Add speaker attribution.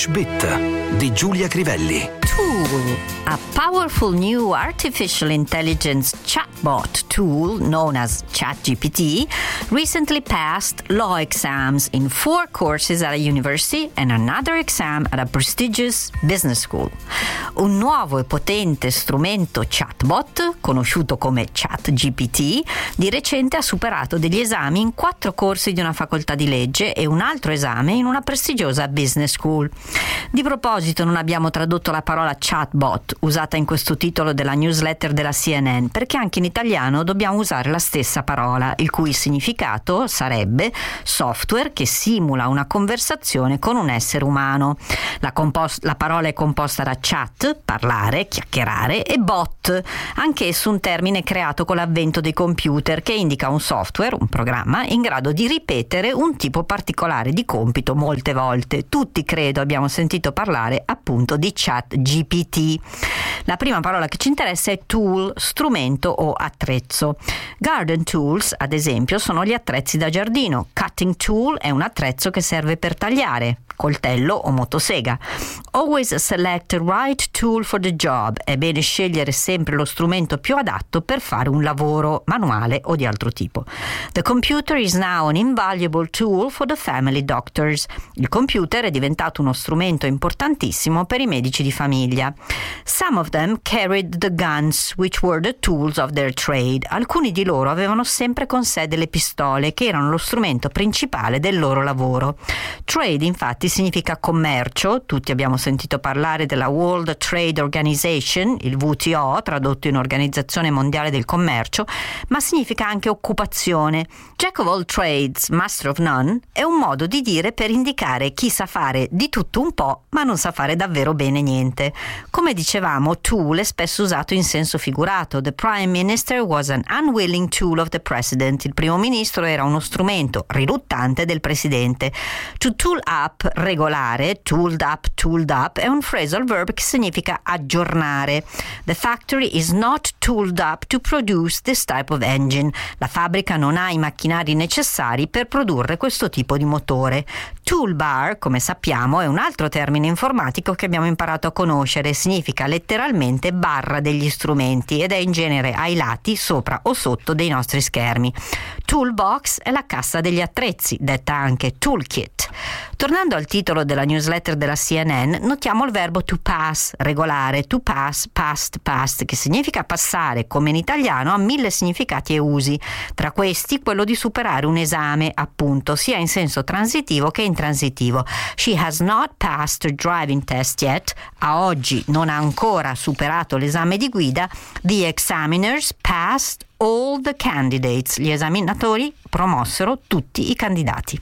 Speaker 1: English Bit di Giulia Crivelli.
Speaker 2: Tool, a powerful new artificial intelligence chatbot tool known as ChatGPT, recently passed law exams in four courses at a university and another exam at a prestigious business school. Un nuovo e potente strumento chatbot, conosciuto come ChatGPT, di recente ha superato degli esami in quattro corsi di una facoltà di legge e un altro esame in una prestigiosa business school. Di proposito non abbiamo tradotto la parola chatbot usata in questo titolo della newsletter della CNN perché anche in italiano dobbiamo usare la stessa parola, il cui significato sarebbe software che simula una conversazione con un essere umano. La, compost- la parola è composta da chat, parlare, chiacchierare, e bot, anch'esso un termine creato con l'avvento dei computer che indica un software, un programma, in grado di ripetere un tipo particolare di compito molte volte. Tutti credo abbiamo sentito parlare appunto di chat GPT. La prima parola che ci interessa è tool, strumento o attrezzo. Garden tools, ad esempio, sono gli attrezzi da giardino. Cutting tool è un attrezzo che serve per tagliare coltello o motosega. Always select the right tool for the job. È bene scegliere sempre lo strumento più adatto per fare un lavoro manuale o di altro tipo. The computer is now an invaluable tool for the family doctors. Il computer è diventato uno strumento importantissimo per i medici di famiglia. Some of them carried the guns, which were the tools of their trade. Alcuni di loro avevano sempre con sé delle pistole, che erano lo strumento principale del loro lavoro. Trade, infatti, significa commercio, tutti abbiamo sentito parlare della World Trade Organization, il WTO, tradotto in Organizzazione Mondiale del Commercio, ma significa anche occupazione. Jack of all trades, master of none è un modo di dire per indicare chi sa fare di tutto un po', ma non sa fare davvero bene niente. Come dicevamo, tool è spesso usato in senso figurato. The Prime Minister was an unwilling tool of the President. Il primo ministro era uno strumento riluttante del presidente. To tool up regolare, tooled up, tooled up, è un phrasal verb che significa aggiornare. The factory is not tooled up to produce this type of engine. La fabbrica non ha i macchinari necessari per produrre questo tipo di motore. Toolbar, come sappiamo, è un altro termine informatico che abbiamo imparato a conoscere. Significa letteralmente barra degli strumenti ed è in genere ai lati, sopra o sotto dei nostri schermi. Toolbox è la cassa degli attrezzi, detta anche toolkit. Tornando al titolo della newsletter della CNN, notiamo il verbo to pass, regolare, to pass, past, past, che significa passare, come in italiano, ha mille significati e usi. Tra questi quello di superare un esame, appunto, sia in senso transitivo che intransitivo. She has not passed her driving test yet. A oggi non ha ancora superato l'esame di guida. The examiners passed all the candidates. Gli esaminatori promossero tutti i candidati.